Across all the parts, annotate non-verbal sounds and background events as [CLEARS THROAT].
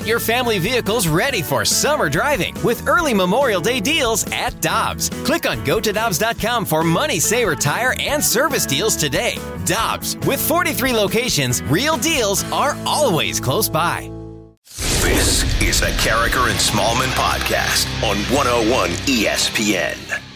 Get your family vehicles ready for summer driving with early Memorial Day deals at Dobbs. Click on gotodobbs.com for money saver tire and service deals today. Dobbs, with 43 locations, real deals are always close by. This is the Karraker and Smallman podcast on 101 ESPN.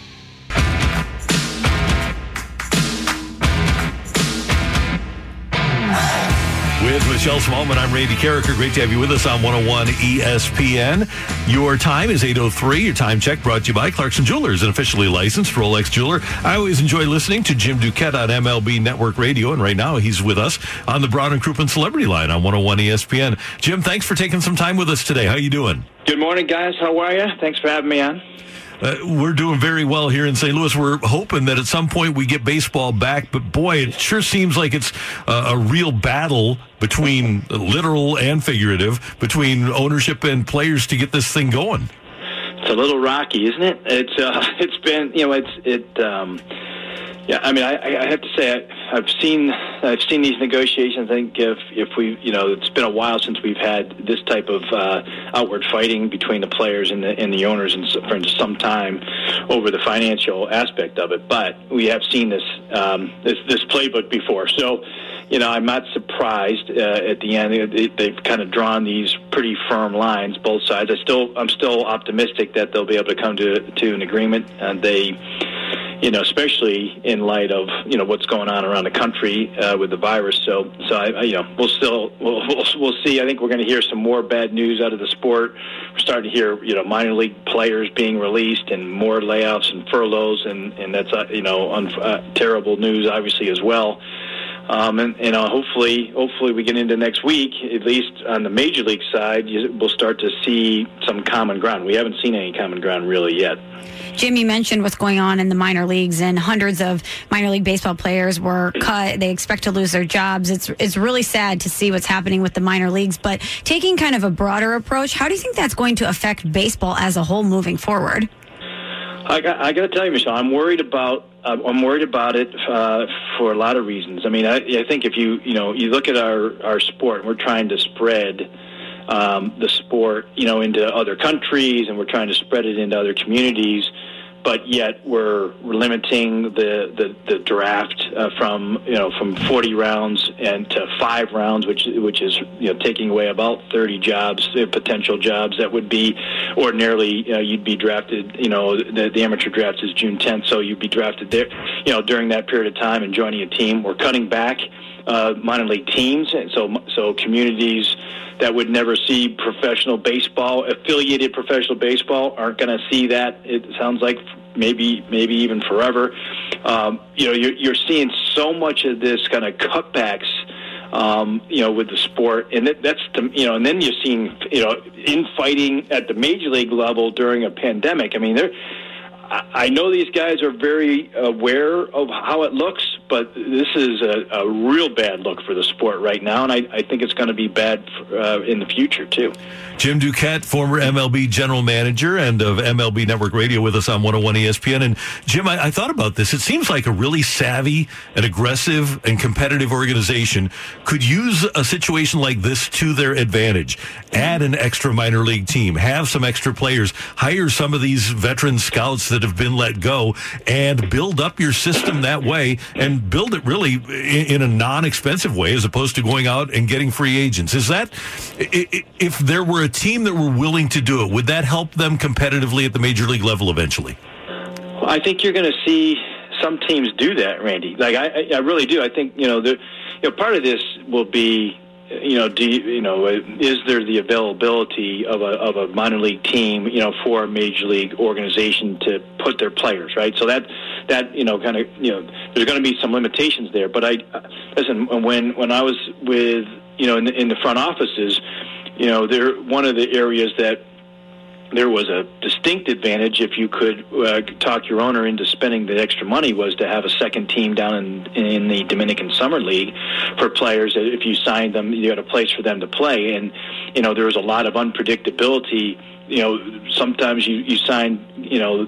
With Michelle Smallman, I'm Randy Karraker. Great to have you with us on 101 ESPN. Your time is 8.03. Your time check brought to you by Clarkson Jewelers, an officially licensed Rolex jeweler. I always enjoy listening to Jim Duquette on MLB Network Radio, and right now he's with us on the Brown and Crouppen Celebrity Line on 101 ESPN. Jim, thanks for taking some time with us today. How are you doing? Good morning, guys. How are you? Thanks for having me on. Uh, we're doing very well here in St. Louis. We're hoping that at some point we get baseball back, but boy, it sure seems like it's uh, a real battle between literal and figurative between ownership and players to get this thing going. It's a little rocky, isn't it? It's uh, [LAUGHS] it's been you know it's it. Um, yeah, I mean, I, I have to say, I, I've seen I've seen these negotiations. I think if if we, you know, it's been a while since we've had this type of uh, outward fighting between the players and the and the owners, and for some time over the financial aspect of it. But we have seen this um, this this playbook before, so you know, I'm not surprised uh, at the end. They, they've kind of drawn these pretty firm lines, both sides. I still I'm still optimistic that they'll be able to come to to an agreement. And they you know, especially in light of you know what's going on around the country uh, with the virus. So, so I, I, you know, we'll still we'll, we'll we'll see. I think we're going to hear some more bad news out of the sport. We're starting to hear you know minor league players being released and more layoffs and furloughs, and and that's uh, you know un- uh, terrible news, obviously as well. Um, and you know, hopefully, hopefully we get into next week. At least on the major league side, we'll start to see some common ground. We haven't seen any common ground really yet. Jim, you mentioned what's going on in the minor leagues, and hundreds of minor league baseball players were cut. They expect to lose their jobs. It's it's really sad to see what's happening with the minor leagues. But taking kind of a broader approach, how do you think that's going to affect baseball as a whole moving forward? I got, I got to tell you, Michelle, I'm worried about uh, I'm worried about it uh, for a lot of reasons. I mean, I, I think if you you know you look at our our sport, we're trying to spread um, the sport you know into other countries, and we're trying to spread it into other communities but yet we're limiting the the, the draft uh, from you know from 40 rounds and to five rounds, which which is you know taking away about 30 jobs, uh, potential jobs that would be ordinarily uh, you'd be drafted. You know the, the amateur draft is June 10th, so you'd be drafted there. You know during that period of time and joining a team. We're cutting back uh, minor league teams, and so so communities that would never see professional baseball, affiliated professional baseball, aren't going to see that. It sounds like maybe maybe even forever. Um, you know, you're, you're seeing so much of this kind of cutbacks. Um, you know, with the sport, and that, that's the, you know, and then you're seeing you know infighting at the major league level during a pandemic. I mean, there I know these guys are very aware of how it looks, but this is a, a real bad look for the sport right now, and I, I think it's going to be bad for, uh, in the future too. Jim Duquette, former MLB general manager and of MLB Network Radio, with us on 101 ESPN. And Jim, I, I thought about this. It seems like a really savvy and aggressive and competitive organization could use a situation like this to their advantage. Add an extra minor league team, have some extra players, hire some of these veteran scouts that have been let go and build up your system that way and build it really in, a non-expensive way as opposed to going out and getting free agents. Is that if there were a team that were willing to do it, would that help them competitively at the major league level eventually? I think you're going to see some teams do that, Randy. Like I, I really do. I think you know, the, you know, part of this will be you know, do you, you know, uh, is there the availability of a of a minor league team, you know, for a major league organization to put their players right? So that that you know, kind of you know, there's going to be some limitations there. But I listen when when I was with you know in the, in the front offices, you know, there one of the areas that there was a distinct advantage if you could uh, talk your owner into spending the extra money was to have a second team down in in the Dominican Summer League for players. If you signed them, you had a place for them to play, and you know there was a lot of unpredictability. You know, sometimes you you sign you know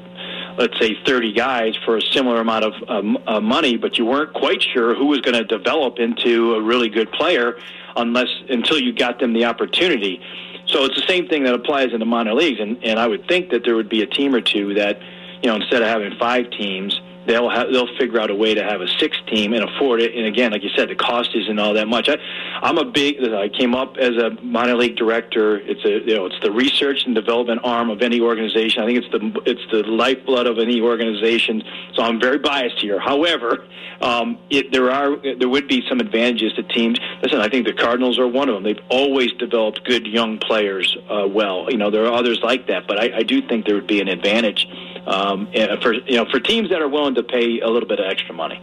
let's say 30 guys for a similar amount of um, uh, money, but you weren't quite sure who was going to develop into a really good player unless until you got them the opportunity So it's the same thing that applies in the minor leagues, and and I would think that there would be a team or two that, you know, instead of having five teams, they'll have, they'll figure out a way to have a six team and afford it. And again, like you said, the cost isn't all that much. I, I'm a big. I came up as a minor league director. It's a you know it's the research and development arm of any organization. I think it's the it's the lifeblood of any organization. So I'm very biased here. However, um, it, there are there would be some advantages to teams. Listen, I think the Cardinals are one of them. They've always developed good young players uh, well. You know there are others like that, but I, I do think there would be an advantage um, for you know for teams that are willing to pay a little bit of extra money.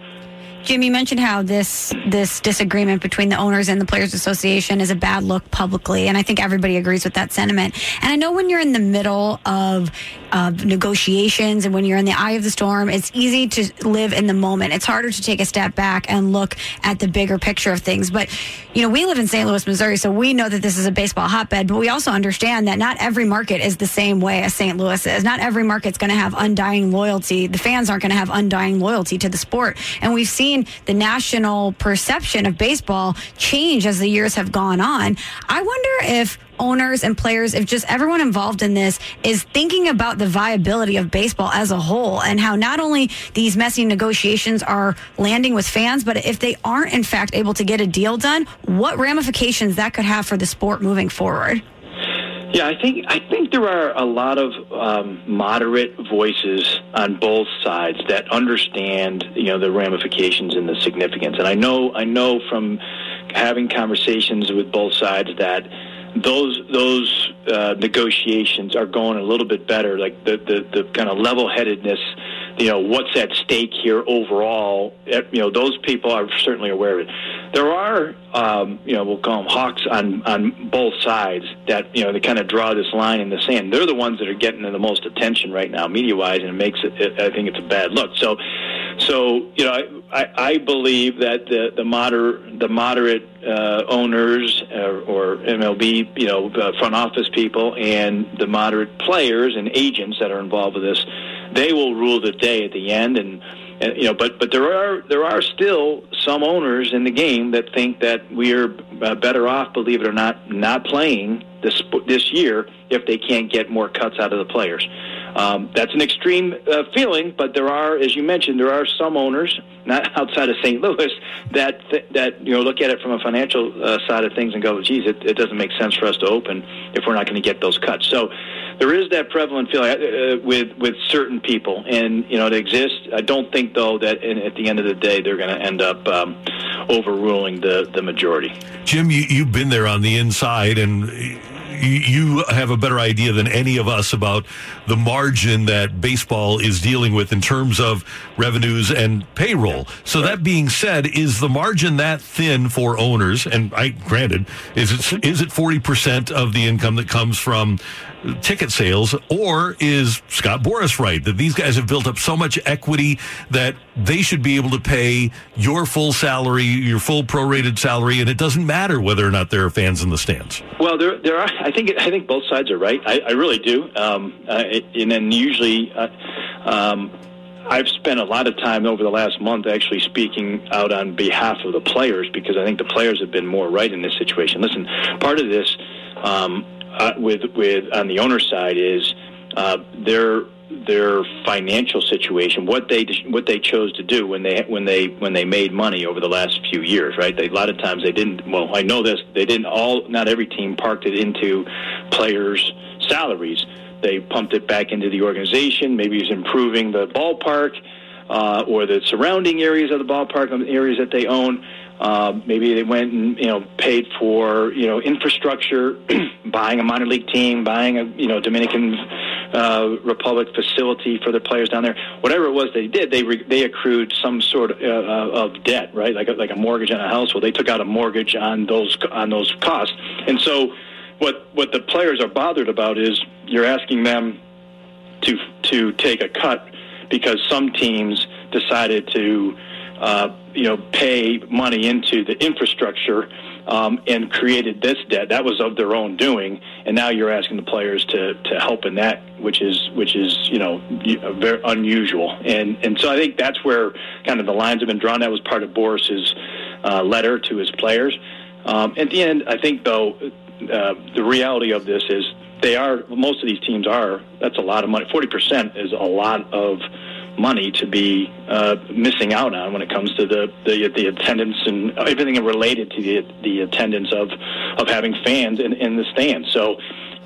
Jim, you mentioned how this this disagreement between the owners and the players association is a bad look publicly, and I think everybody agrees with that sentiment. And I know when you're in the middle of of negotiations and when you're in the eye of the storm, it's easy to live in the moment. It's harder to take a step back and look at the bigger picture of things. But you know, we live in St. Louis, Missouri, so we know that this is a baseball hotbed. But we also understand that not every market is the same way as St. Louis is. Not every market's going to have undying loyalty. The fans aren't going to have undying loyalty to the sport, and we've seen the national perception of baseball change as the years have gone on. I wonder if owners and players, if just everyone involved in this is thinking about the viability of baseball as a whole and how not only these messy negotiations are landing with fans, but if they aren't in fact able to get a deal done, what ramifications that could have for the sport moving forward. Yeah, I think I think there are a lot of um, moderate voices on both sides that understand, you know, the ramifications and the significance. And I know I know from having conversations with both sides that those those uh, negotiations are going a little bit better. Like the the, the kind of level headedness you know what's at stake here overall. Eh, you know those people are certainly aware of it. There are um, you know we'll call them hawks on on both sides that you know they kind of draw this line in the sand. They're the ones that are getting the most attention right now, media wise, and it makes it. I think it's a bad look. So so you know I, I believe that the the moder the moderate uh, owners or, uh, or MLB you know uh, front office people and the moderate players and agents that are involved with this they will rule the day at the end and, and you know but but there are there are still some owners in the game that think that we are uh, better off believe it or not not playing this this year if they can't get more cuts out of the players um, that's an extreme uh, feeling, but there are, as you mentioned, there are some owners, not [LAUGHS] outside of St. Louis, that th- that you know look at it from a financial uh, side of things and go, "Geez, it, it doesn't make sense for us to open if we're not going to get those cuts." So there is that prevalent feeling uh, uh, with with certain people, and you know it exists. I don't think though that in, at the end of the day they're going to end up um, overruling the the majority. Jim, you, you've been there on the inside, and you have a better idea than any of us about the margin that baseball is dealing with in terms of revenues and payroll. So that being said, is the margin that thin for owners? And I granted, is it is it forty percent of the income that comes from ticket sales, or is Scott Boras right that these guys have built up so much equity that they should be able to pay your full salary, your full prorated salary, and it doesn't matter whether or not there are fans in the stands? Well, there, there are. I think, I think both sides are right. I, I really do. Um, uh, and then usually, uh, um, I've spent a lot of time over the last month actually speaking out on behalf of the players because I think the players have been more right in this situation. Listen, part of this um, uh, with with on the owner side is uh, their their financial situation, what they what they chose to do when they when they when they made money over the last few years, right? They, a lot of times they didn't. Well, I know this. They didn't all. Not every team parked it into players' salaries. They pumped it back into the organization. Maybe it was improving the ballpark uh, or the surrounding areas of the ballpark, areas that they own. Uh, maybe they went and you know paid for you know infrastructure, [CLEARS THROAT] buying a minor league team, buying a you know Dominican uh, Republic facility for their players down there. Whatever it was they did, they re- they accrued some sort of, uh, of debt, right? Like a, like a mortgage on a house. Well, they took out a mortgage on those on those costs, and so what what the players are bothered about is you're asking them to to take a cut because some teams decided to uh, you know, pay money into the infrastructure um, and created this debt. That was of their own doing, and now you're asking the players to, to help in that, which is which is you know very unusual. And and so I think that's where kind of the lines have been drawn. That was part of Boras's uh, letter to his players. Um, at the end, I think though uh, the reality of this is they are most of these teams are. That's a lot of money. Forty percent is a lot of money to be uh, missing out on when it comes to the, the the attendance and everything related to the the attendance of of having fans in, in the stands. So.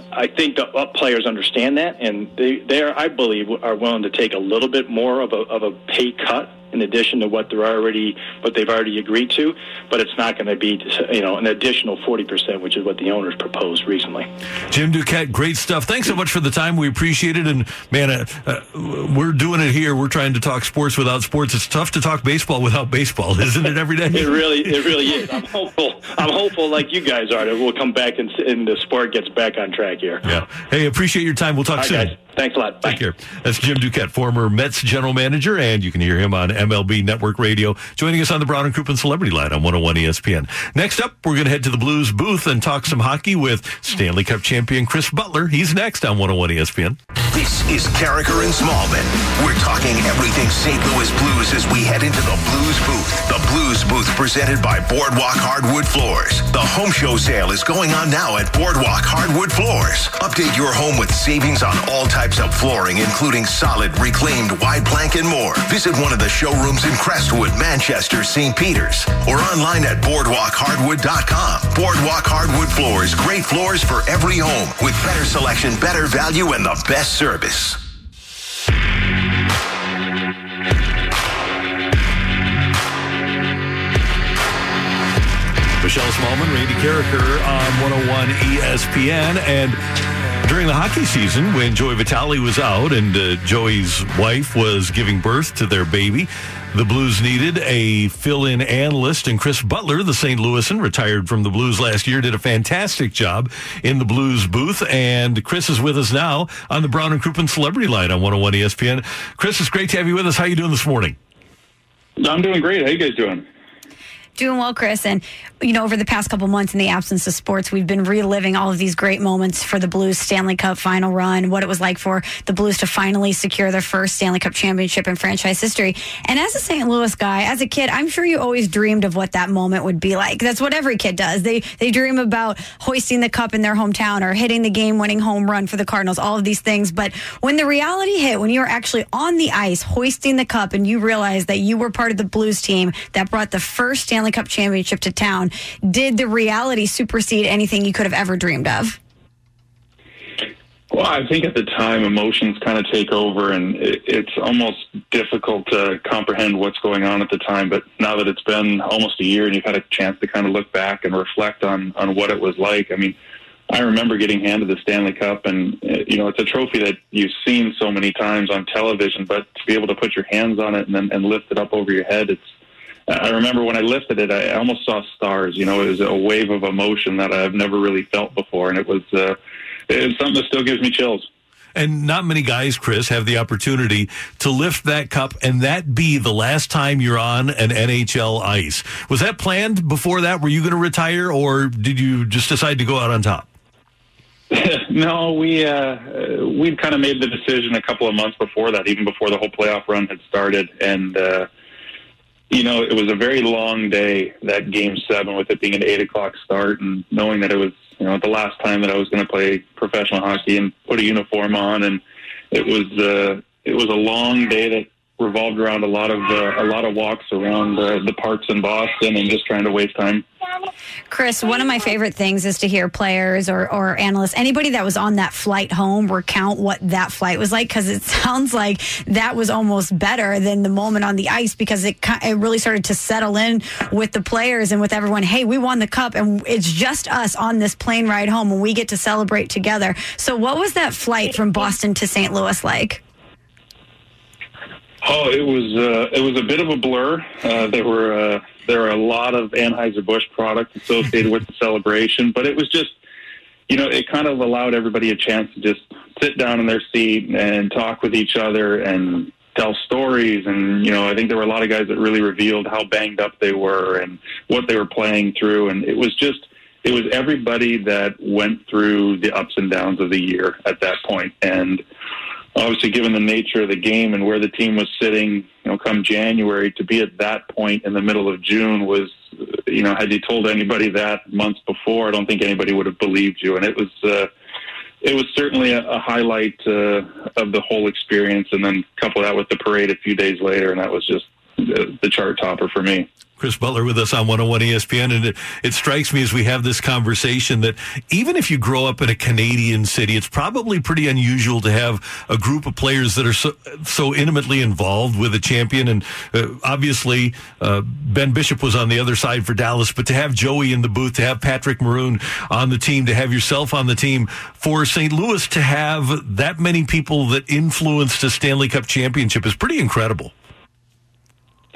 I think the players understand that, and they, they are, I believe, are willing to take a little bit more of a, of a pay cut in addition to what they're already what they've already agreed to, but it's not going to be you know an additional forty percent, which is what the owners proposed recently. Jim Duquette, great stuff. Thanks so much for the time. We appreciate it, and man, uh, uh, we're doing it here. We're trying to talk sports without sports. It's tough to talk baseball without baseball, [LAUGHS] isn't it? Every day. it really, it really is. I'm hopeful. I'm hopeful, like you guys are, that we'll come back and, and the sport gets back on track here. Yeah. Hey, appreciate your time. We'll talk soon. Guys. Thanks a lot. Bye. Take care. That's Jim Duquette, former Mets general manager, and you can hear him on MLB Network Radio, joining us on the Brown and Crouppen Celebrity Line on 101 ESPN. Next up, we're going to head to the Blues booth and talk some hockey with Stanley Cup champion Chris Butler. He's next on 101 ESPN. This is Karraker and Smallman. We're talking everything St. Louis Blues as we head into the Blues booth. The Blues booth presented by Boardwalk Hardwood Floors. The home show sale is going on now at Boardwalk Hardwood Floors. Update your home with savings on all types types of flooring, including solid, reclaimed, wide plank, and more. Visit one of the showrooms in Crestwood, Manchester, St. Peters, or online at boardwalkhardwood.com. Boardwalk Hardwood Floors, great floors for every home with better selection, better value, and the best service. Michelle Smallman, Randy Karraker on 101 ESPN. And during the hockey season, when Joey Vitale was out and uh, Joey's wife was giving birth to their baby, the Blues needed a fill-in analyst, and Chris Butler, the St. Louisan, retired from the Blues last year, did a fantastic job in the Blues booth. And Chris is with us now on the Brown and Crouppen Celebrity Line on 101 ESPN. Chris, it's great to have you with us. How are you doing this morning? I'm doing great. How you guys doing? Doing well, Chris. And, you know, over the past couple months in the absence of sports, we've been reliving all of these great moments for the Blues Stanley Cup final run, what it was like for the Blues to finally secure their first Stanley Cup championship in franchise history. And as a St. Louis guy, as a kid, I'm sure you always dreamed of what that moment would be like. That's what every kid does. They, they dream about hoisting the cup in their hometown or hitting the game winning home run for the Cardinals, all of these things. But when the reality hit, when you were actually on the ice hoisting the cup and you realized that you were part of the Blues team that brought the first Stanley Stanley Cup championship to town. Did the reality supersede anything you could have ever dreamed of? Well, I think at the time emotions kind of take over, and it's almost difficult to comprehend what's going on at the time. But now that it's been almost a year, and you've had a chance to kind of look back and reflect on on what it was like, I mean, I remember getting handed the Stanley Cup, and uh, you know, it's a trophy that you've seen so many times on television, but to be able to put your hands on it and then and lift it up over your head, it's I remember when I lifted it, I almost saw stars. You know, it was a wave of emotion that I've never really felt before, and it was uh, it was something that still gives me chills. And not many guys, Chris, have the opportunity to lift that cup and that be the last time you're on an NHL ice. Was that planned before that? Were you going to retire, or did you just decide to go out on top? [LAUGHS] no, we uh, we'd kind of made the decision a couple of months before that, even before the whole playoff run had started, and. Uh, you know, it was a very long day, that game seven, with it being an eight o'clock start and knowing that it was, you know, the last time that I was going to play professional hockey and put a uniform on. And it was, uh, it was a long day that revolved around a lot of, uh, a lot of walks around uh, the parks in Boston and just trying to waste time. Chris, one of my favorite things is to hear players or, or analysts, anybody that was on that flight home, recount what that flight was like because it [LAUGHS] sounds like that was almost better than the moment on the ice because it it really started to settle in with the players and with everyone. Hey, we won the cup and it's just us on this plane ride home and we get to celebrate together. So, what was that flight from Boston to St. Louis like? Oh, it was uh, it was a bit of a blur. Uh, there were uh, there were a lot of Anheuser Busch products associated with the celebration, but it was just you know it kind of allowed everybody a chance to just sit down in their seat and talk with each other and tell stories. And you know I think there were a lot of guys that really revealed how banged up they were and what they were playing through, and it was just it was everybody that went through the ups and downs of the year at that point, and obviously given the nature of the game and where the team was sitting, you know, come January to be at that point in the middle of June was you know, had you told anybody that months before, I don't think anybody would have believed you. And it was, uh, it was certainly a, a highlight uh, of the whole experience. And then couple that with the parade a few days later, and that was just the, the chart topper for me. Chris Butler with us on 101 ESPN. And it, it, strikes me as we have this conversation that even if you grow up in a Canadian city, it's probably pretty unusual to have a group of players that are so, so intimately involved with a champion. And uh, obviously, uh, Ben Bishop was on the other side for Dallas, but to have Joey in the booth, to have Patrick Maroon on the team, to have yourself on the team for St. Louis to have that many people that influenced a Stanley Cup championship is pretty incredible.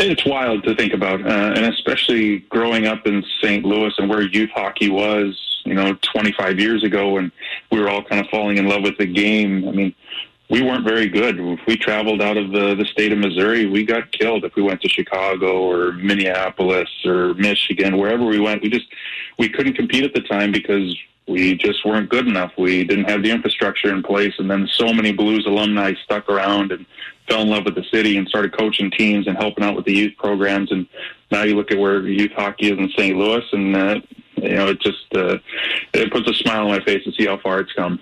It's wild to think about, uh, and especially growing up in St. Louis and where youth hockey was, you know, 25 years ago when we were all kind of falling in love with the game. I mean, we weren't very good. If we traveled out of the, the state of Missouri, we got killed. If we went to Chicago or Minneapolis or Michigan, wherever we went, we just we couldn't compete at the time because we just weren't good enough. We didn't have the infrastructure in place, and then so many Blues alumni stuck around and fell in love with the city and started coaching teams and helping out with the youth programs. And now you look at where youth hockey is in St. Louis, and uh, you know it just uh, it puts a smile on my face to see how far it's come.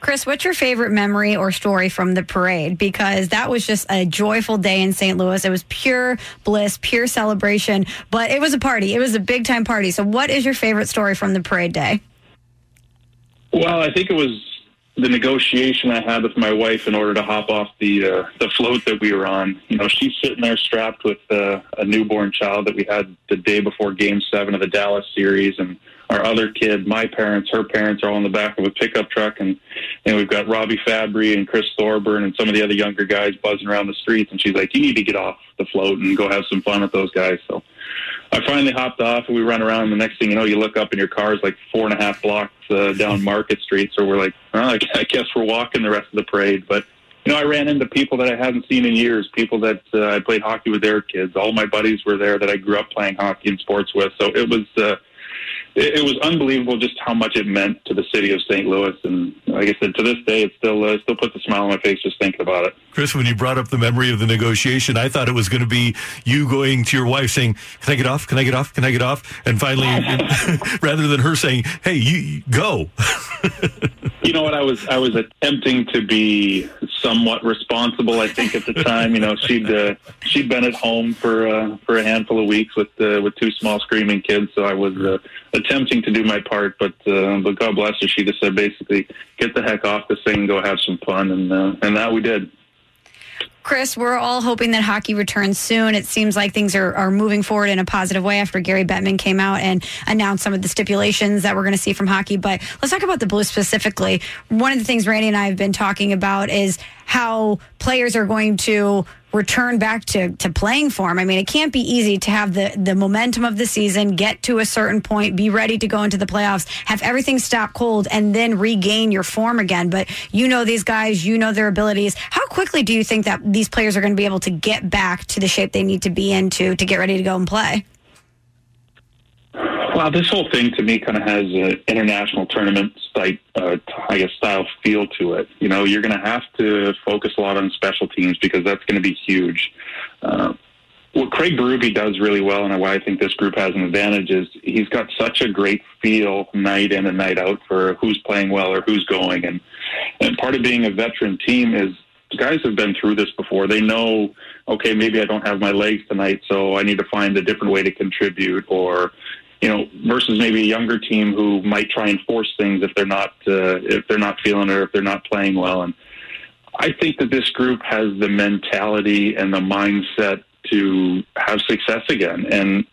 Chris, what's your favorite memory or story from the parade? Because that was just a joyful day in St. Louis. It was pure bliss, pure celebration, but it was a party. It was a big time party. So, what is your favorite story from the parade day? Well, I think it was the negotiation I had with my wife in order to hop off the uh, the float that we were on. You know, she's sitting there strapped with uh, a newborn child that we had the day before Game Seven of the Dallas series, and our other kid, my parents, her parents, are all in the back of a pickup truck, and and we've got Robbie Fabbri and Chris Thorburn and some of the other younger guys buzzing around the streets. And she's like, "You need to get off the float and go have some fun with those guys." So I finally hopped off and we run around. And the next thing you know, you look up and your car is like four and a half blocks uh, down Market Street. So we're like, well, I guess we're walking the rest of the parade. But you know, I ran into people that I hadn't seen in years, people that uh, I played hockey with their kids. All my buddies were there that I grew up playing hockey and sports with. So it was, uh, it, it was unbelievable just how much it meant to the city of St. Louis. And like I said, to this day, it still uh, still puts a smile on my face just thinking about it. Chris, when you brought up the memory of the negotiation, I thought it was going to be you going to your wife saying, "Can I get off? Can I get off? Can I get off?" And finally, [LAUGHS] [LAUGHS] rather than her saying, "Hey, you go." [LAUGHS] you know what? I was I was attempting to be somewhat responsible. I think at the time, you know, she'd uh, she'd been at home for uh, for a handful of weeks with uh, with two small screaming kids, so I was uh, attempting to do my part. But uh, but God bless her, she just said basically, get the heck off this thing go have some fun, and uh, and that we did. Chris, we're all hoping that hockey returns soon. It seems like things are, are moving forward in a positive way after Gary Bettman came out and announced some of the stipulations that we're going to see from hockey. But let's talk about the Blues specifically. One of the things Randy and I have been talking about is how players are going to return back to, to playing form. I mean, it can't be easy to have the, the momentum of the season, get to a certain point, be ready to go into the playoffs, have everything stop cold, and then regain your form again. But you know these guys, you know their abilities. How quickly do you think that these players are going to be able to get back to the shape they need to be into to get ready to go and play? Well, this whole thing to me kind of has an international tournament type, uh, I guess, style feel to it. You know, you're going to have to focus a lot on special teams because that's going to be huge. Uh, what Craig Berube does really well, and why I think this group has an advantage, is he's got such a great feel night in and night out for who's playing well or who's going. And and part of being a veteran team is guys have been through this before. They know, okay, maybe I don't have my legs tonight, so I need to find a different way to contribute, or you know, versus maybe a younger team who might try and force things if they're not uh, if they're not feeling it or if they're not playing well. And I think that this group has the mentality and the mindset to have success again. And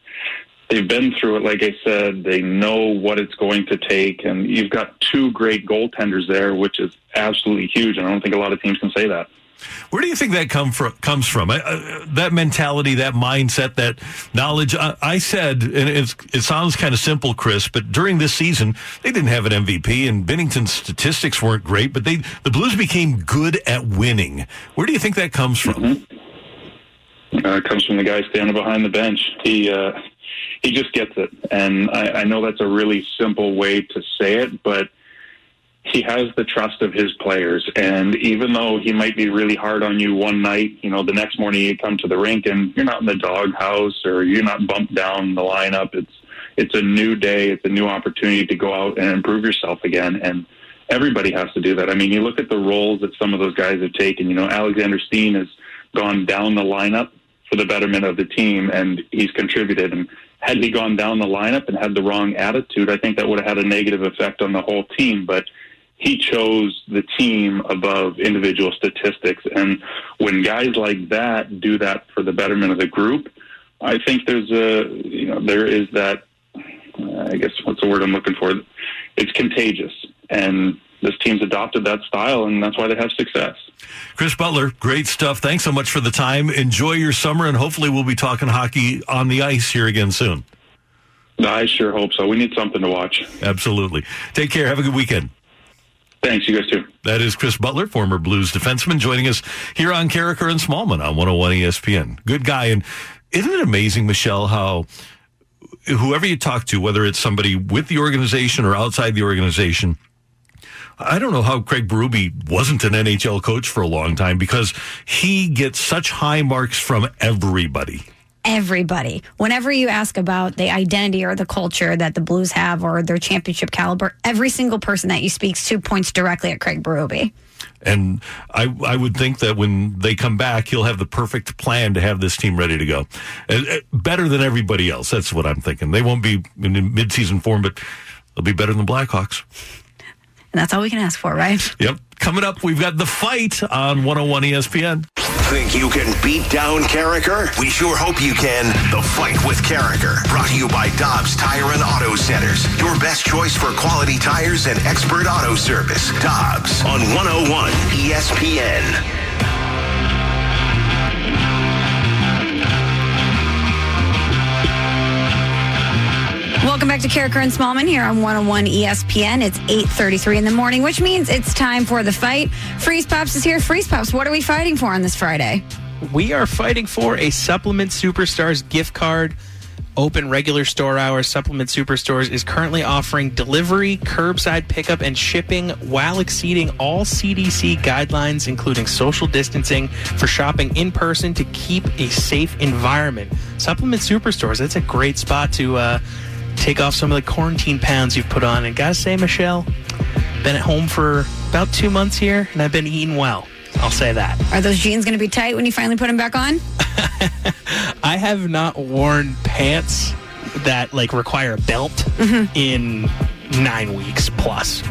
they've been through it. Like I said, they know what it's going to take. And you've got two great goaltenders there, which is absolutely huge. And I don't think a lot of teams can say that. Where do you think that come from? Comes from uh, that mentality, that mindset, that knowledge. I, I said, and it sounds kind of simple, Chris, but during this season, they didn't have an MVP, and Binnington's statistics weren't great, but they the Blues became good at winning. Where do you think that comes from? Mm-hmm. Uh, it comes from the guy standing behind the bench. He uh, he just gets it, and I, I know that's a really simple way to say it, but he has the trust of his players. And even though he might be really hard on you one night, you know, the next morning you come to the rink and you're not in the doghouse or you're not bumped down the lineup. It's it's a new day. It's a new opportunity to go out and improve yourself again. And everybody has to do that. I mean, you look at the roles that some of those guys have taken. You know, Alexander Steen has gone down the lineup for the betterment of the team, and he's contributed. And had he gone down the lineup and had the wrong attitude, I think that would have had a negative effect on the whole team. But he chose the team above individual statistics. And when guys like that do that for the betterment of the group, I think there's a, you know, there is that, uh, I guess, what's the word I'm looking for? It's contagious. And this team's adopted that style, and that's why they have success. Chris Butler, great stuff. Thanks so much for the time. Enjoy your summer, and hopefully, we'll be talking hockey on the ice here again soon. I sure hope so. We need something to watch. Absolutely. Take care. Have a good weekend. Thanks, you guys too. That is Chris Butler, former Blues defenseman, joining us here on Karraker and Smallman on 101 ESPN. Good guy. And isn't it amazing, Michelle, how whoever you talk to, whether it's somebody with the organization or outside the organization, I don't know how Craig Berube wasn't an NHL coach for a long time because he gets such high marks from everybody everybody. Whenever you ask about the identity or the culture that the Blues have or their championship caliber, every single person that you speak to points directly at Craig Berube. And I, I would think that when they come back, he'll have the perfect plan to have this team ready to go. Uh, uh, better than everybody else. That's what I'm thinking. They won't be in midseason form, but they'll be better than the Blackhawks. And that's all we can ask for, right? Yep. Coming up, we've got the fight on 101 ESPN. Think you can beat down Karraker? We sure hope you can. The Fight with Karraker, brought to you by Dobbs Tire and Auto Centers. Your best choice for quality tires and expert auto service. Dobbs on 101 ESPN. Welcome back to Karraker and Smallman here on 101 ESPN. It's 8.33 in the morning, which means it's time for the fight. Freeze Pops is here. Freeze Pops, what are we fighting for on this Friday? We are fighting for a Supplement Superstores gift card. Open regular store hours. Supplement Superstores is currently offering delivery, curbside pickup, and shipping while exceeding all CDC guidelines, including social distancing, for shopping in person to keep a safe environment. Supplement Superstores, that's a great spot to uh, take off some of the quarantine pounds you've put on. And gotta say, Michelle, been at home for about two months here, and I've been eating well. I'll say that. Are those jeans going to be tight when you finally put them back on? [LAUGHS] I have not worn pants that like require a belt mm-hmm. in nine weeks plus.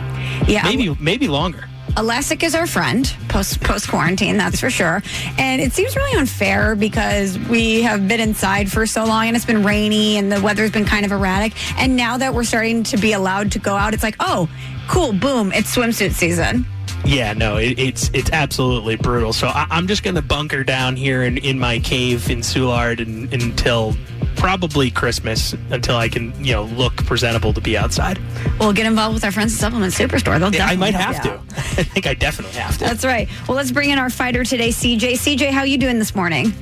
Yeah, maybe maybe longer. Elastic is our friend post post quarantine, that's for sure. And it seems really unfair because we have been inside for so long and it's been rainy and the weather's been kind of erratic. And now that we're starting to be allowed to go out, it's like, oh, cool, boom, it's swimsuit season. Yeah, no, it, it's it's absolutely brutal. So I, am just going to bunker down here in, in my cave in Soulard and, until probably Christmas until I can, you know, look presentable to be outside. Well, get involved with our friends at Supplement Superstore. They'll yeah, I might have to. [LAUGHS] I think I definitely have to. That's right. Well, let's bring in our fighter today, CJ. CJ, how you doing this morning?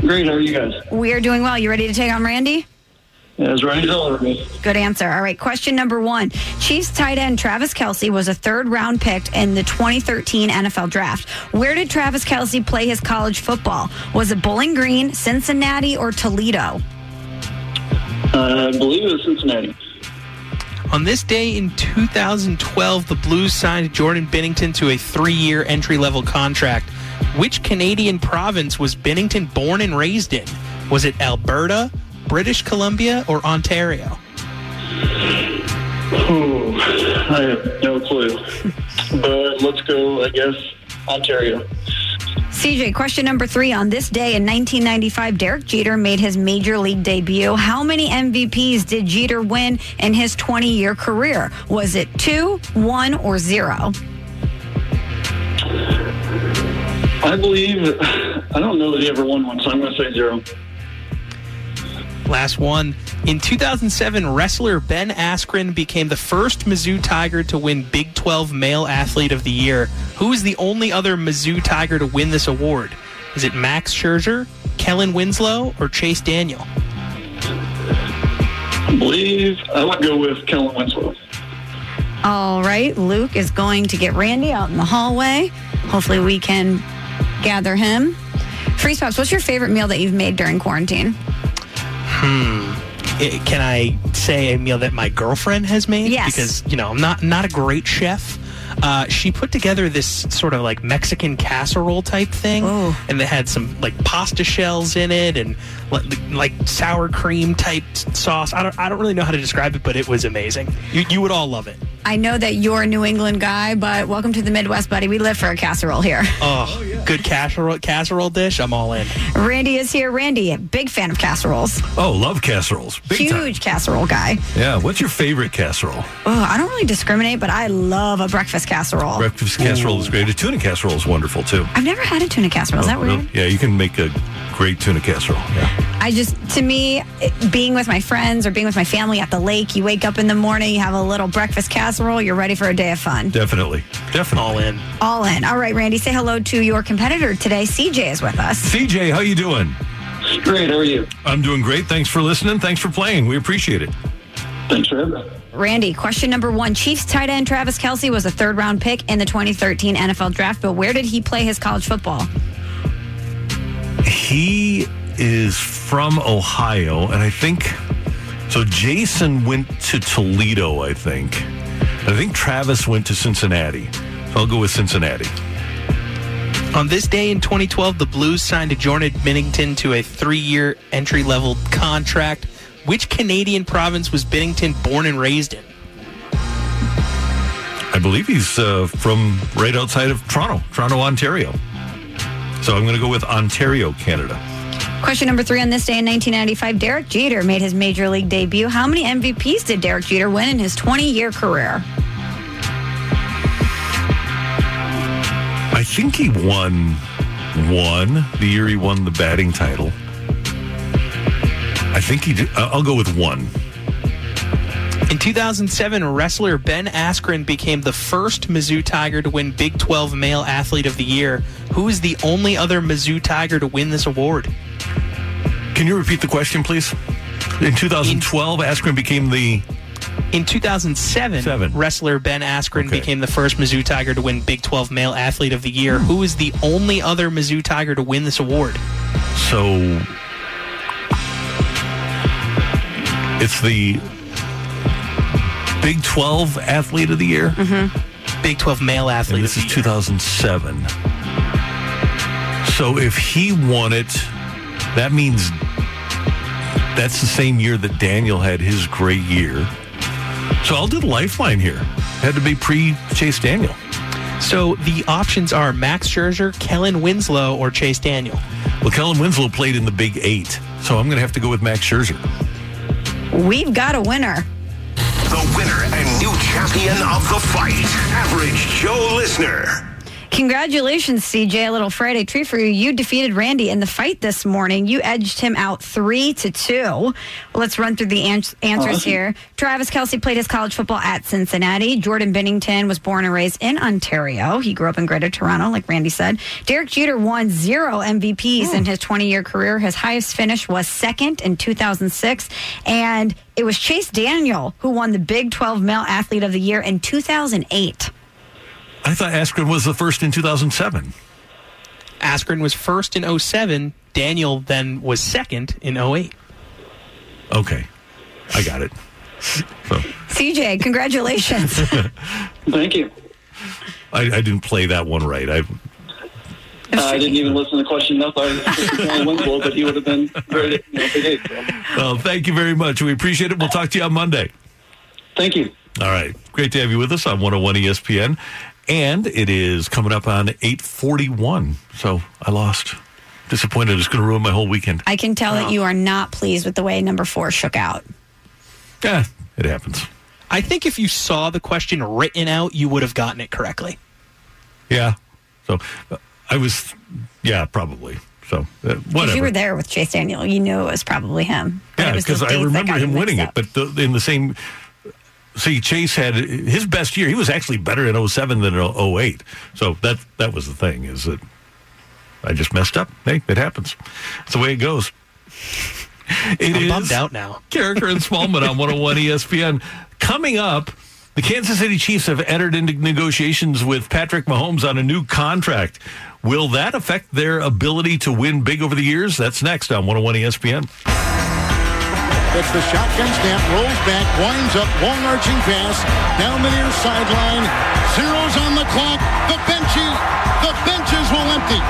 Great. How are you guys? We are doing well. You ready to take on Randy? Yeah, as ready as me. Good answer. All right. Question number one. Chiefs tight end Travis Kelce was a third round pick in the 2013 NFL draft. Where did Travis Kelce play his college football? Was it Bowling Green, Cincinnati, or Toledo? Uh, I believe it was Cincinnati. On this day in 2012, the Blues signed Jordan Binnington to a three year entry level contract. Which Canadian province was Binnington born and raised in? Was it Alberta, British Columbia, or Ontario? Ooh, I have no clue. [LAUGHS] but let's go, I guess, Ontario. CJ, question number three. On this day in 1995, Derek Jeter made his major league debut. How many MVPs did Jeter win in his 20 year career? Was it two, one, or zero? I believe, I don't know that he ever won one, so I'm going to say zero. Last one. In 2007, wrestler Ben Askren became the first Mizzou Tiger to win Big 12 Male Athlete of the Year. Who is the only other Mizzou Tiger to win this award? Is it Max Scherzer, Kellen Winslow, or Chase Daniel? I believe I would go with Kellen Winslow. All right, Luke is going to get Randy out in the hallway. Hopefully, we can gather him. Freeze Pops, what's your favorite meal that you've made during quarantine? I- can I say a meal that my girlfriend has made? Yes. Because you know I'm not not a great chef. Uh, she put together this sort of like Mexican casserole type thing, Oh. and they had some like pasta shells in it and like, like sour cream type sauce. I don't I don't really know how to describe it, but it was amazing. You, you would all love it. I know that you're a New England guy, but welcome to the Midwest, buddy. We live for a casserole here. Oh, good casserole casserole dish. I'm all in. Randy is here. Randy, big fan of casseroles. Oh, love casseroles. Big Huge casserole guy. Yeah. What's your favorite casserole? Oh, I don't really discriminate, but I love a breakfast casserole. Breakfast casserole is great. A tuna casserole is wonderful too. I've never had a tuna casserole. Is oh, that Oh, weird? really? Yeah, you can make a great tuna casserole. Yeah. I just, to me, being with my friends or being with my family at the lake, you wake up in the morning, you have a little breakfast casserole, you're ready for a day of fun. Definitely. Definitely. All in. All in. All right, Randy, say hello to your competitor today. CJ is with us. CJ, how you doing? Great. How are you? I'm doing great. Thanks for listening. Thanks for playing. We appreciate it. Thanks for having me. Randy, question number one. Chiefs tight end Travis Kelce was a third round pick in the 2013 NFL draft, but where did he play his college football? He is from Ohio, and I think so. Jason went to Toledo, I think. I think Travis went to Cincinnati. So I'll go with Cincinnati. On this day in 2012, the Blues signed Jordan Binnington to a three-year entry-level contract. Which Canadian province was Binnington born and raised in? I believe he's uh, from right outside of Toronto, Toronto, Ontario. So I'm going to go with Ontario, Canada. Question number three on this day in 1995, Derek Jeter made his major league debut. How many MVPs did Derek Jeter win in his 20 year career? Think he won one the year he won the batting title. I think he. Did, uh, I'll go with one. In 2007, wrestler Ben Askren became the first Mizzou Tiger to win Big 12 Male Athlete of the Year. Who is the only other Mizzou Tiger to win this award? Can you repeat the question, please? In 2012, Askren became the. In 2007, Seven. wrestler Ben Askren Okay. became the first Mizzou Tiger to win Big 12 Male Athlete of the Year. Who is the only other Mizzou Tiger to win this award? So it's the Big 12 Athlete of the Year. Mm-hmm. Big 12 Male Athlete And this of is the Year. 2007. So if he won it, that means that's the same year that Daniel had his great year. So I'll do the lifeline here. Had to be pre Chase Daniel. So the options are Max Scherzer, Kellen Winslow, or Chase Daniel. Well, Kellen Winslow played in the Big Eight, so I'm going to have to go with Max Scherzer. We've got a winner. The winner and new champion of the fight, Average Joe Listener. Congratulations, CJ. A little Friday treat for you. You defeated Randy in the fight this morning. You edged him out three to two. Well, let's run through the ans- answers Awesome. here. Travis Kelce played his college football at Cincinnati. Jordan Binnington was born and raised in Ontario. He grew up in Greater Toronto, like Randy said. Derek Jeter won zero MVPs in oh. his 20 year career. His highest finish was second in 2006. And it was Chase Daniel who won the Big 12 Male Athlete of the Year in 2008. I thought Askren was the first in 2007. Askren was first in 07. Daniel then was second in 08. Okay, I got it. So CJ, congratulations. [LAUGHS] Thank you. I, I didn't play that one right. I Uh, I didn't even listen to the question enough. I was Kellen Winslow, but he would have been very, you know, big. So. well, thank you very much. We appreciate it. We'll talk to you on Monday. Thank you. All right, great to have you with us on 101 ESPN, and it is coming up on 8:41. So I lost. Disappointed. It's going to ruin my whole weekend. I can tell that you are not pleased with the way number four shook out. Yeah, it happens. I think if you saw the question written out, you would have gotten it correctly. Yeah. So uh, I was. Yeah, probably. So uh, Because whatever. you were there with Chase Daniel. You knew it was probably him. But Yeah, it was because I remember him winning it. But the, in the same, see, Chase had his best year. He was actually better in 07 than in 08. So that that was the thing is that I just messed up. Hey, it happens. It's the way it goes. It I'm bummed out now. Karraker and Smallman on [LAUGHS] 101 ESPN. Coming up, The Kansas City Chiefs have entered into negotiations with Patrick Mahomes on a new contract. Will that affect their ability to win big over the years? That's next on 101 ESPN. It's the shotgun snap, rolls back, winds up, long arching pass, down the near sideline, zeros on the clock, the benches, the benches will empty.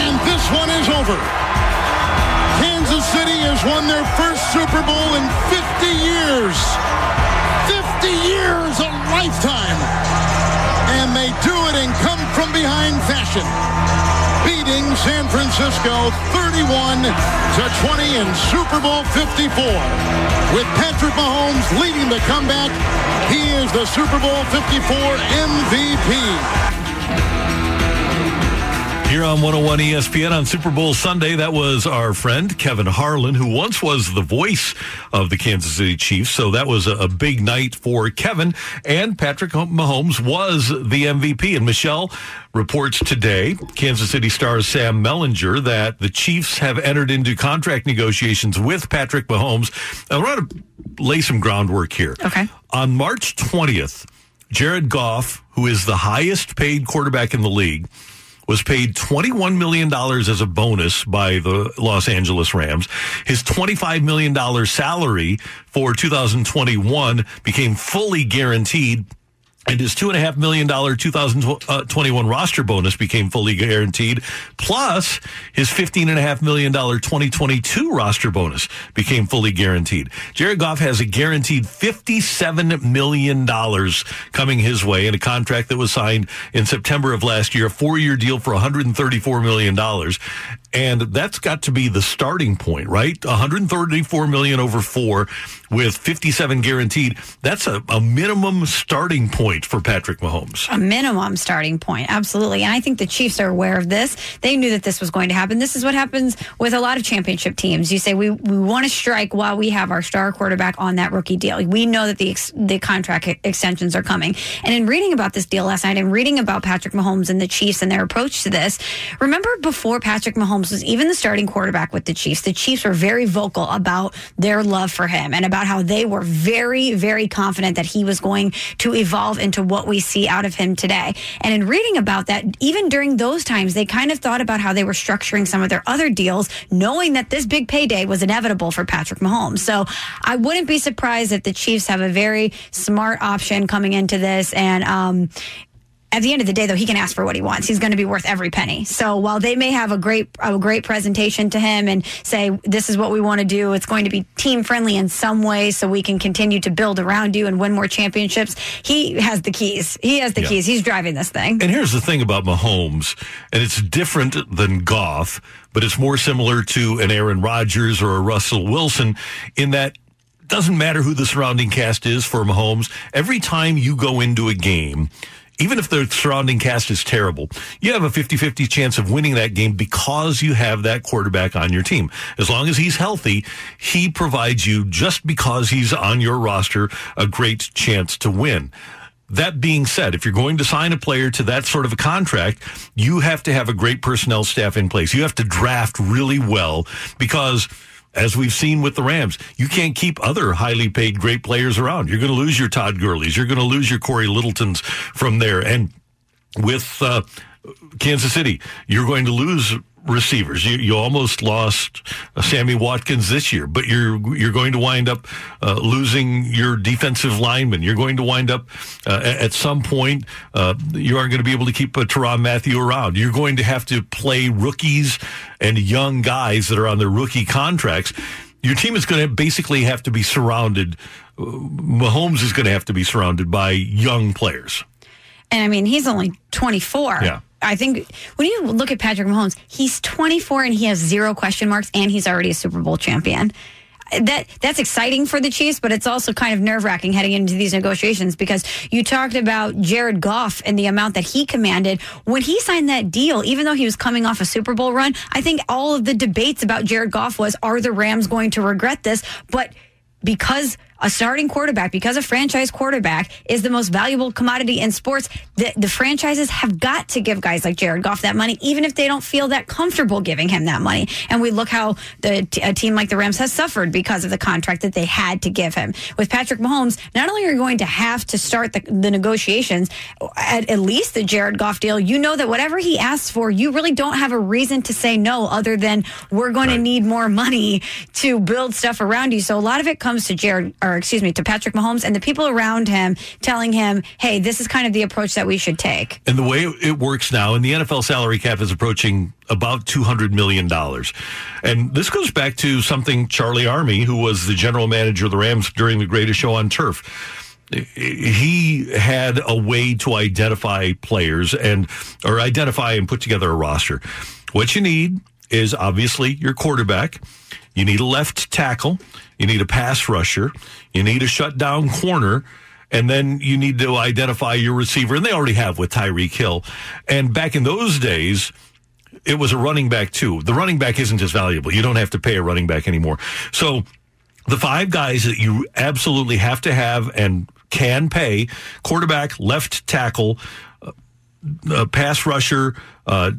And this one is over. Kansas City has won their first Super Bowl in 50 years. 50 years, a lifetime. And they do it in come from behind fashion beating San Francisco 31 to 20 in Super Bowl 54. With Patrick Mahomes leading the comeback, he is the Super Bowl 54 MVP. Here on 101 ESPN on Super Bowl Sunday, that was our friend Kevin Harlan, who once was the voice of the Kansas City Chiefs. So that was a, big night for Kevin. And Patrick Mahomes was the MVP. And Michelle reports today, Kansas City Star's Sam Mellinger, that the Chiefs have entered into contract negotiations with Patrick Mahomes. I want to lay some groundwork here. Okay. On March 20th, Jared Goff, who is the highest paid quarterback in the league, was paid $21 million as a bonus by the Los Angeles Rams. His $25 million salary for 2021 became fully guaranteed and his two and a half million dollar 2021 uh, roster bonus became fully guaranteed. Plus, his fifteen and a half million dollar 2022 roster bonus became fully guaranteed. Jared Goff has a guaranteed 57 million dollars coming his way in a contract that was signed in September of last year, a four year deal for 134 million dollars. And that's got to be the starting point, right? 134 million over four with 57 guaranteed. That's a, a minimum starting point for Patrick Mahomes. A minimum starting point, absolutely. And I think the Chiefs are aware of this. They knew that this was going to happen. This is what happens with a lot of championship teams. You say we we want to strike while we have our star quarterback on that rookie deal. We know that the ex, the contract extensions are coming. And in reading about this deal last night and reading about Patrick Mahomes and the Chiefs and their approach to this, remember before Patrick Mahomes was even the starting quarterback with the Chiefs, the Chiefs were very vocal about their love for him and about how they were very, very confident that he was going to evolve into what we see out of him today. And in reading about that, even during those times, they kind of thought about how they were structuring some of their other deals, knowing that this big payday was inevitable for Patrick Mahomes. So I wouldn't be surprised that the Chiefs have a very smart option coming into this. And, um, at the end of the day, though, he can ask for what he wants. He's going to be worth every penny. So while they may have a great a great presentation to him and say this is what we want to do, it's going to be team friendly in some way, so we can continue to build around you and win more championships. He has the keys. He has the yeah. keys. He's driving this thing. And here's the thing about Mahomes, and it's different than Goff, but it's more similar to an Aaron Rodgers or a Russell Wilson in that doesn't matter who the surrounding cast is for Mahomes. Every time you go into a game even if the surrounding cast is terrible, you have a 50-50 chance of winning that game because you have that quarterback on your team. As long as he's healthy, he provides you just because he's on your roster a great chance to win. That being said, if you're going to sign a player to that sort of a contract, you have to have a great personnel staff in place. You have to draft really well because as we've seen with the Rams, you can't keep other highly paid great players around. You're going to lose your Todd Gurley's. You're going to lose your Corey Littletons from there. And with uh, Kansas City, you're going to lose receivers. You, you almost lost uh, Sammy Watkins this year, but you're you're going to wind up uh, losing your defensive lineman. You're going to wind up uh, at some point uh, you aren't going to be able to keep uh, Tyrann Mathieu around. You're going to have to play rookies and young guys that are on their rookie contracts. Your team is going to basically have to be surrounded. Uh, Mahomes is going to have to be surrounded by young players. And I mean, he's only 24. Yeah. I think when you look at Patrick Mahomes, he's 24 and he has zero question marks, and he's already a Super Bowl champion. That that's exciting for the Chiefs, but it's also kind of nerve wracking heading into these negotiations because you talked about Jared Goff and the amount that he commanded when he signed that deal. Even though he was coming off a Super Bowl run, I think all of the debates about Jared Goff was: Are the Rams going to regret this? But because a starting quarterback, because a franchise quarterback is the most valuable commodity in sports, the, the franchises have got to give guys like Jared Goff that money, even if they don't feel that comfortable giving him that money. And we look how the a team like the Rams has suffered because of the contract that they had to give him. With Patrick Mahomes, not only are you going to have to start the, the negotiations at at least the Jared Goff deal, you know that whatever he asks for, you really don't have a reason to say no other than we're going right. to need more money to build stuff around you. So a lot of it comes to Jared, or excuse me, to Patrick Mahomes and the people around him telling him, hey, this is kind of the approach that we should take. And the way it works now, and the NFL salary cap is approaching about $200 million. And this goes back to something Charley Armey, who was the general manager of the Rams during the greatest show on turf he had a way to identify players and or identify and put together a roster. What you need is obviously your quarterback. You need a left tackle. You need a pass rusher. You need a shutdown corner. And then you need to identify your receiver. And they already have with Tyreek Hill. And back in those days, it was a running back too. The running back isn't as valuable. You don't have to pay a running back anymore. So the five guys that you absolutely have to have and can pay quarterback, left tackle, uh, uh pass rusher, uh,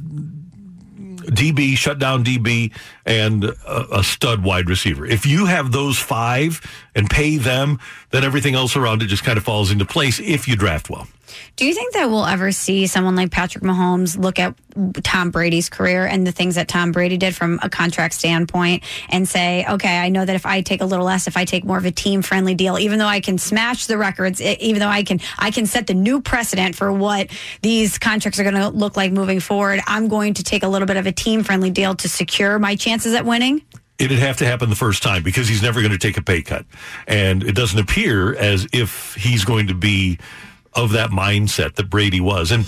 DB, shutdown DB, and a, a, stud wide receiver. If you have those five and pay them, then everything else around it just kind of falls into place if you draft well. Do you think that we'll ever see someone like Patrick Mahomes look at Tom Brady's career and the things that Tom Brady did from a contract standpoint and say, okay, I know that if I take a little less, if I take more of a team friendly deal, even though I can smash the records, even though I can, I can set the new precedent for what these contracts are going to look like moving forward, I'm going to take a little bit of a team friendly deal to secure my chances at winning? it'd have to happen the first time because he's never going to take a pay cut. And it doesn't appear as if he's going to be of that mindset that Brady was. And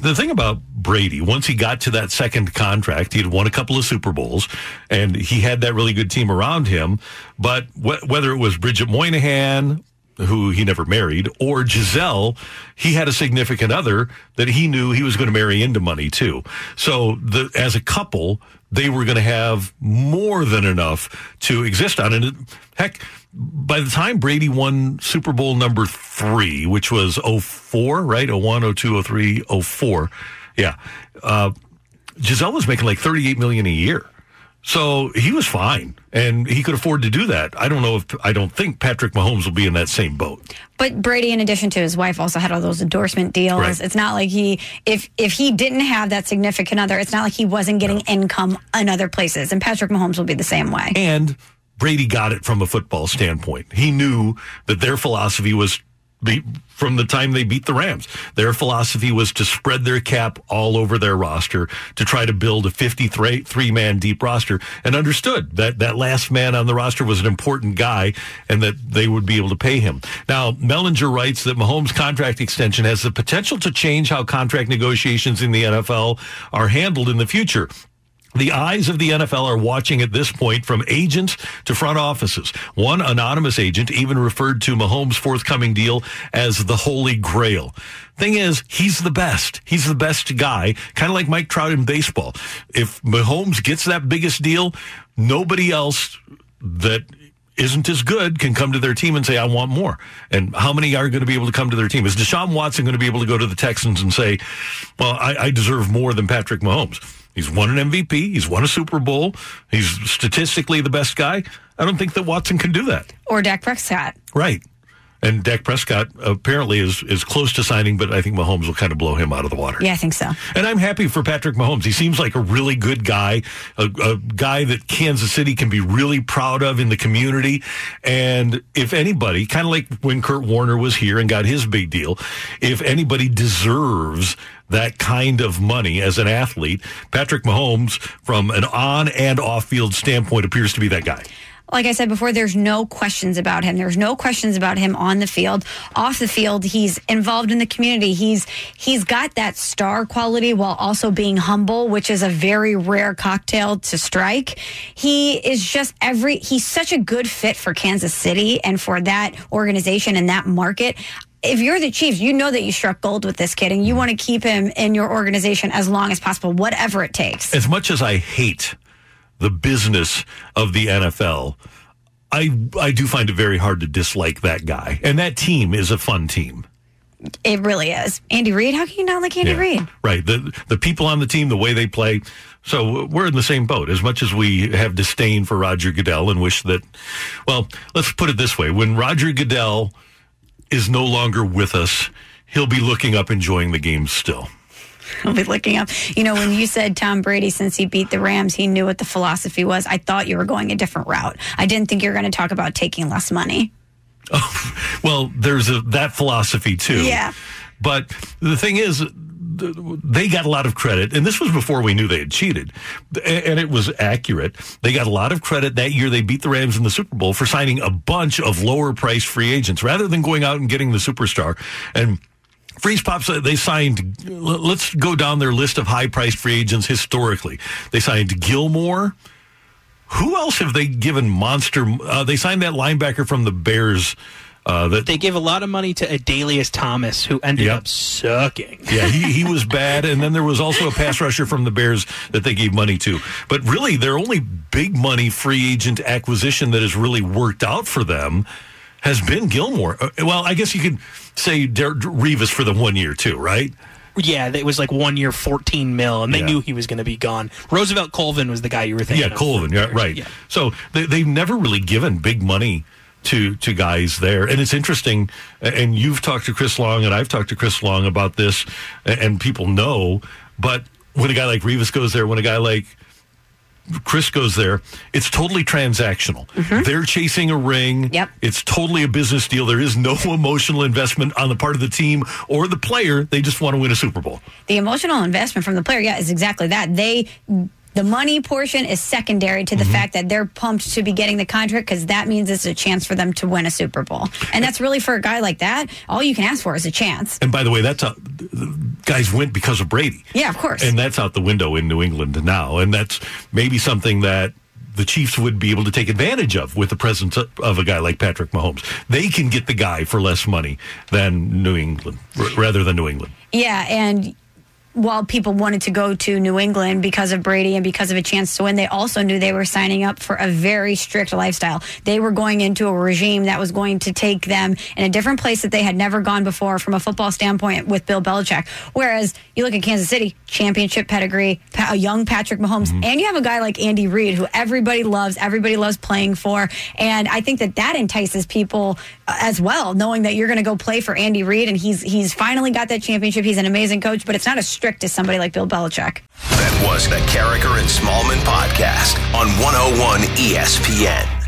the thing about Brady, once he got to that second contract, he had won a couple of Super Bowls and he had that really good team around him. But wh- whether it was Bridget Moynahan, who he never married, or Gisele, he had a significant other that he knew he was going to marry into money too. So the, as a couple, they were going to have more than enough to exist on. And heck, by the time Brady won Super Bowl number three, which was 04, right? 01, 02, 03, 04. Yeah. Uh, Gisele was making like 38 million a year. So he was fine and he could afford to do that. I don't know if I don't think Patrick Mahomes will be in that same boat. But Brady, in addition to his wife, also had all those endorsement deals. Right. It's not like he if if he didn't have that significant other, it's not like he wasn't getting no. income in other places. And Patrick Mahomes will be the same way. And Brady got it from a football standpoint. He knew that their philosophy was from the time they beat the Rams. Their philosophy was to spread their cap all over their roster to try to build a 53 man deep roster and understood that that last man on the roster was an important guy and that they would be able to pay him. Now, Mellinger writes that Mahomes' contract extension has the potential to change how contract negotiations in the NFL are handled in the future. The eyes of the NFL are watching at this point from agents to front offices. One anonymous agent even referred to Mahomes' forthcoming deal as the Holy Grail. Thing is, he's the best. He's the best guy, kind of like Mike Trout in baseball. If Mahomes gets that biggest deal, nobody else that isn't as good can come to their team and say, I want more. And how many are going to be able to come to their team? Is Deshaun Watson going to be able to go to the Texans and say, well, I, I deserve more than Patrick Mahomes? He's won an MVP. He's won a Super Bowl. He's statistically the best guy. I don't think that Watson can do that. Or Dak Prescott. Right. And Dak Prescott apparently is is close to signing, but I think Mahomes will kind of blow him out of the water. Yeah, I think so. And I'm happy for Patrick Mahomes. He seems like a really good guy, a, a guy that Kansas City can be really proud of in the community. And if anybody, kind of like when Kurt Warner was here and got his big deal, if anybody deserves that kind of money as an athlete, Patrick Mahomes, from an on and off field standpoint, appears to be that guy like I said before, there's no questions about him. There's no questions about him on the field. Off the field, he's involved in the community. He's he's got that star quality while also being humble, which is a very rare cocktail to strike. He is just every he's such a good fit for Kansas City and for that organization and that market if you're the Chiefs, you know that you struck gold with this kid and you want to keep him in your organization as long as possible, whatever it takes. As much as I hate the business of the NFL. I I do find it very hard to dislike that guy, and that team is a fun team. It really is. Andy Reid, how can you not like Andy Yeah. Reid? Right. The the people on the team, the way they play. So we're in the same boat. As much as we have disdain for Roger Goodell and wish that, well, let's put it this way: when Roger Goodell is no longer with us, he'll be looking up, enjoying the game still. I'll be looking up. You know, when you said Tom Brady, since he beat the Rams, he knew what the philosophy was. I thought you were going a different route. I didn't think you were going to talk about taking less money. Oh, [LAUGHS] Well, there's a, that philosophy too. Yeah. But the thing is, they got a lot of credit, and this was before we knew they had cheated, and it was accurate. They got a lot of credit that year. They beat the Rams in the Super Bowl for signing a bunch of lower priced free agents rather than going out and getting the superstar. And Freeze Pops, they signed, let's go down their list of high priced free agents historically. They signed Gilmore. Who else have they given monster? Uh, they signed that linebacker from the Bears. Uh, that They gave a lot of money to Adalius Thomas, who ended Yep. up sucking. [LAUGHS] yeah, he, he was bad. And then there was also a pass rusher from the Bears that they gave money to. But really, their only big money free agent acquisition that has really worked out for them has been Gilmore. Uh, Well, I guess you could say Der- Revis for the one year, too, right? Yeah, it was like one year, 14 mil, and they Yeah. knew he was going to be gone. Roosevelt Colvin was the guy you were thinking Yeah. Colvin. Yeah, right. Yeah. So they, they've never really given big money to to guys there, and it's interesting. And you've talked to Chris Long, and I've talked to Chris Long about this, and, people know. But when a guy like Revis goes there, when a guy like Chris goes there, it's totally transactional. They're chasing a ring. Mm-hmm. Yep. It's totally a business deal. There is no [LAUGHS] emotional investment on the part of the team or the player. They just want to win a Super Bowl. The emotional investment from the player, yeah, is exactly that. They the money portion is secondary to the Mm-hmm. fact that they're pumped to be getting the contract because that means it's a chance for them to win a Super Bowl. And that's really for a guy like that, all you can ask for is a chance. And by the way, that's out, guys went because of Brady. Yeah, of course. And that's out the window in New England now. And that's maybe something that the Chiefs would be able to take advantage of with the presence of of a guy like Patrick Mahomes. They can get the guy for less money than New England, r- rather than New England. Yeah, and while people wanted to go to New England because of Brady and because of a chance to win, they also knew they were signing up for a very strict lifestyle. They were going into a regime that was going to take them in a different place that they had never gone before from a football standpoint with Bill Belichick. Whereas you look at Kansas City, championship pedigree, a young Patrick Mahomes, and you have a guy like Andy Reid who everybody loves, everybody loves playing for. And I think that that entices people uh, as well, knowing that you're going to go play for Andy Reid and he's he's finally got that championship. He's an amazing coach, but it's not as strict as somebody like Bill Belichick. That was the Karraker and Smallman podcast on 101 ESPN.